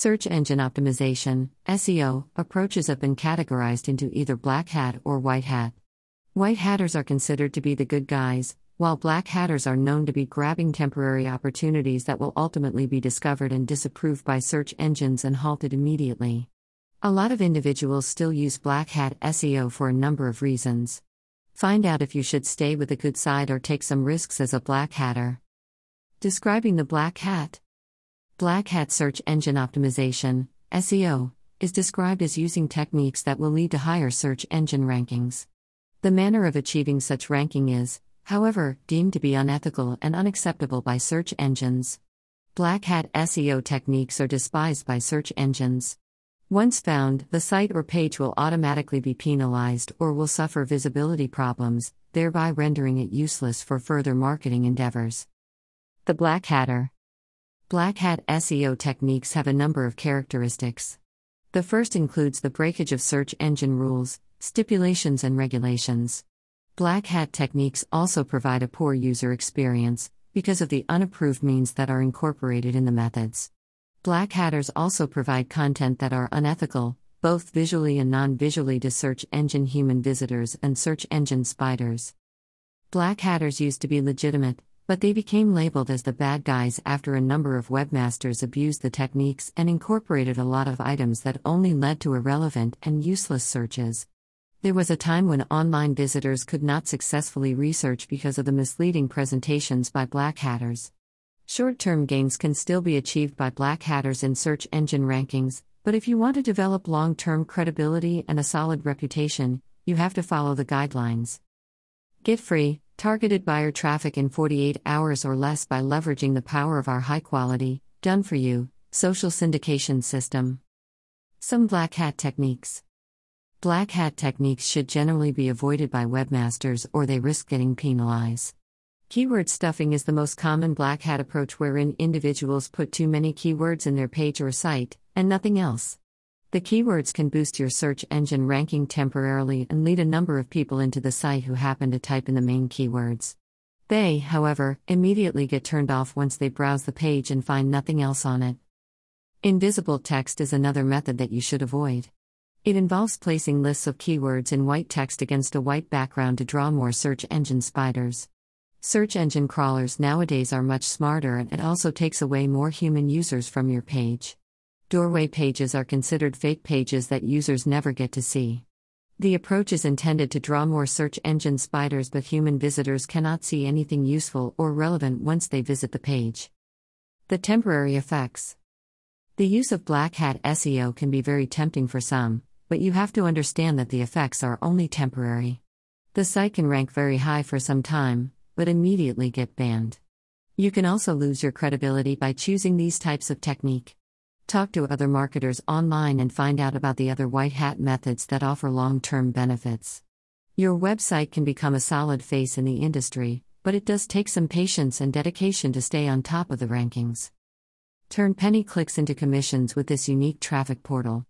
Search engine optimization, SEO, approaches have been categorized into either black hat or white hat. White hatters are considered to be the good guys, while black hatters are known to be grabbing temporary opportunities that will ultimately be discovered and disapproved by search engines and halted immediately. A lot of individuals still use black hat SEO for a number of reasons. Find out if you should stay with the good side or take some risks as a black hatter. Describing the black hat. Black Hat Search Engine Optimization, SEO, is described as using techniques that will lead to higher search engine rankings. The manner of achieving such ranking is, however, deemed to be unethical and unacceptable by search engines. Black hat SEO techniques are despised by search engines. Once found, the site or page will automatically be penalized or will suffer visibility problems, thereby rendering it useless for further marketing endeavors. The Black Hatter Black hat SEO techniques have a number of characteristics. The first includes the breakage of search engine rules, stipulations, and regulations. Black hat techniques also provide a poor user experience because of the unapproved means that are incorporated in the methods. Black hatters also provide content that are unethical, both visually and non visually, to search engine human visitors and search engine spiders. Black hatters used to be legitimate, but they became labeled as the bad guys after a number of webmasters abused the techniques and incorporated a lot of items that only led to irrelevant and useless searches. There was a time when online visitors could not successfully research because of the misleading presentations by black hatters. Short term gains can still be achieved by black hatters in search engine rankings, but if you want to develop long term credibility and a solid reputation, you have to follow the guidelines. Get free, targeted buyer traffic in 48 hours or less by leveraging the power of our high quality, done for you, social syndication system. Some black hat techniques. Black hat techniques should generally be avoided by webmasters or they risk getting penalized. Keyword stuffing is the most common black hat approach wherein individuals put too many keywords in their page or site, and nothing else. The keywords can boost your search engine ranking temporarily and lead a number of people into the site who happen to type in the main keywords. They, however, immediately get turned off once they browse the page and find nothing else on it. Invisible text is another method that you should avoid. It involves placing lists of keywords in white text against a white background to draw more search engine spiders. Search engine crawlers nowadays are much smarter and it also takes away more human users from your page. Doorway pages are considered fake pages that users never get to see. The approach is intended to draw more search engine spiders, but human visitors cannot see anything useful or relevant once they visit the page. The temporary effects. The use of black hat SEO can be very tempting for some, but you have to understand that the effects are only temporary. The site can rank very high for some time, but immediately get banned. You can also lose your credibility by choosing these types of technique. Talk to other marketers online and find out about the other white hat methods that offer long term benefits. Your website can become a solid face in the industry, but it does take some patience and dedication to stay on top of the rankings. Turn penny clicks into commissions with this unique traffic portal.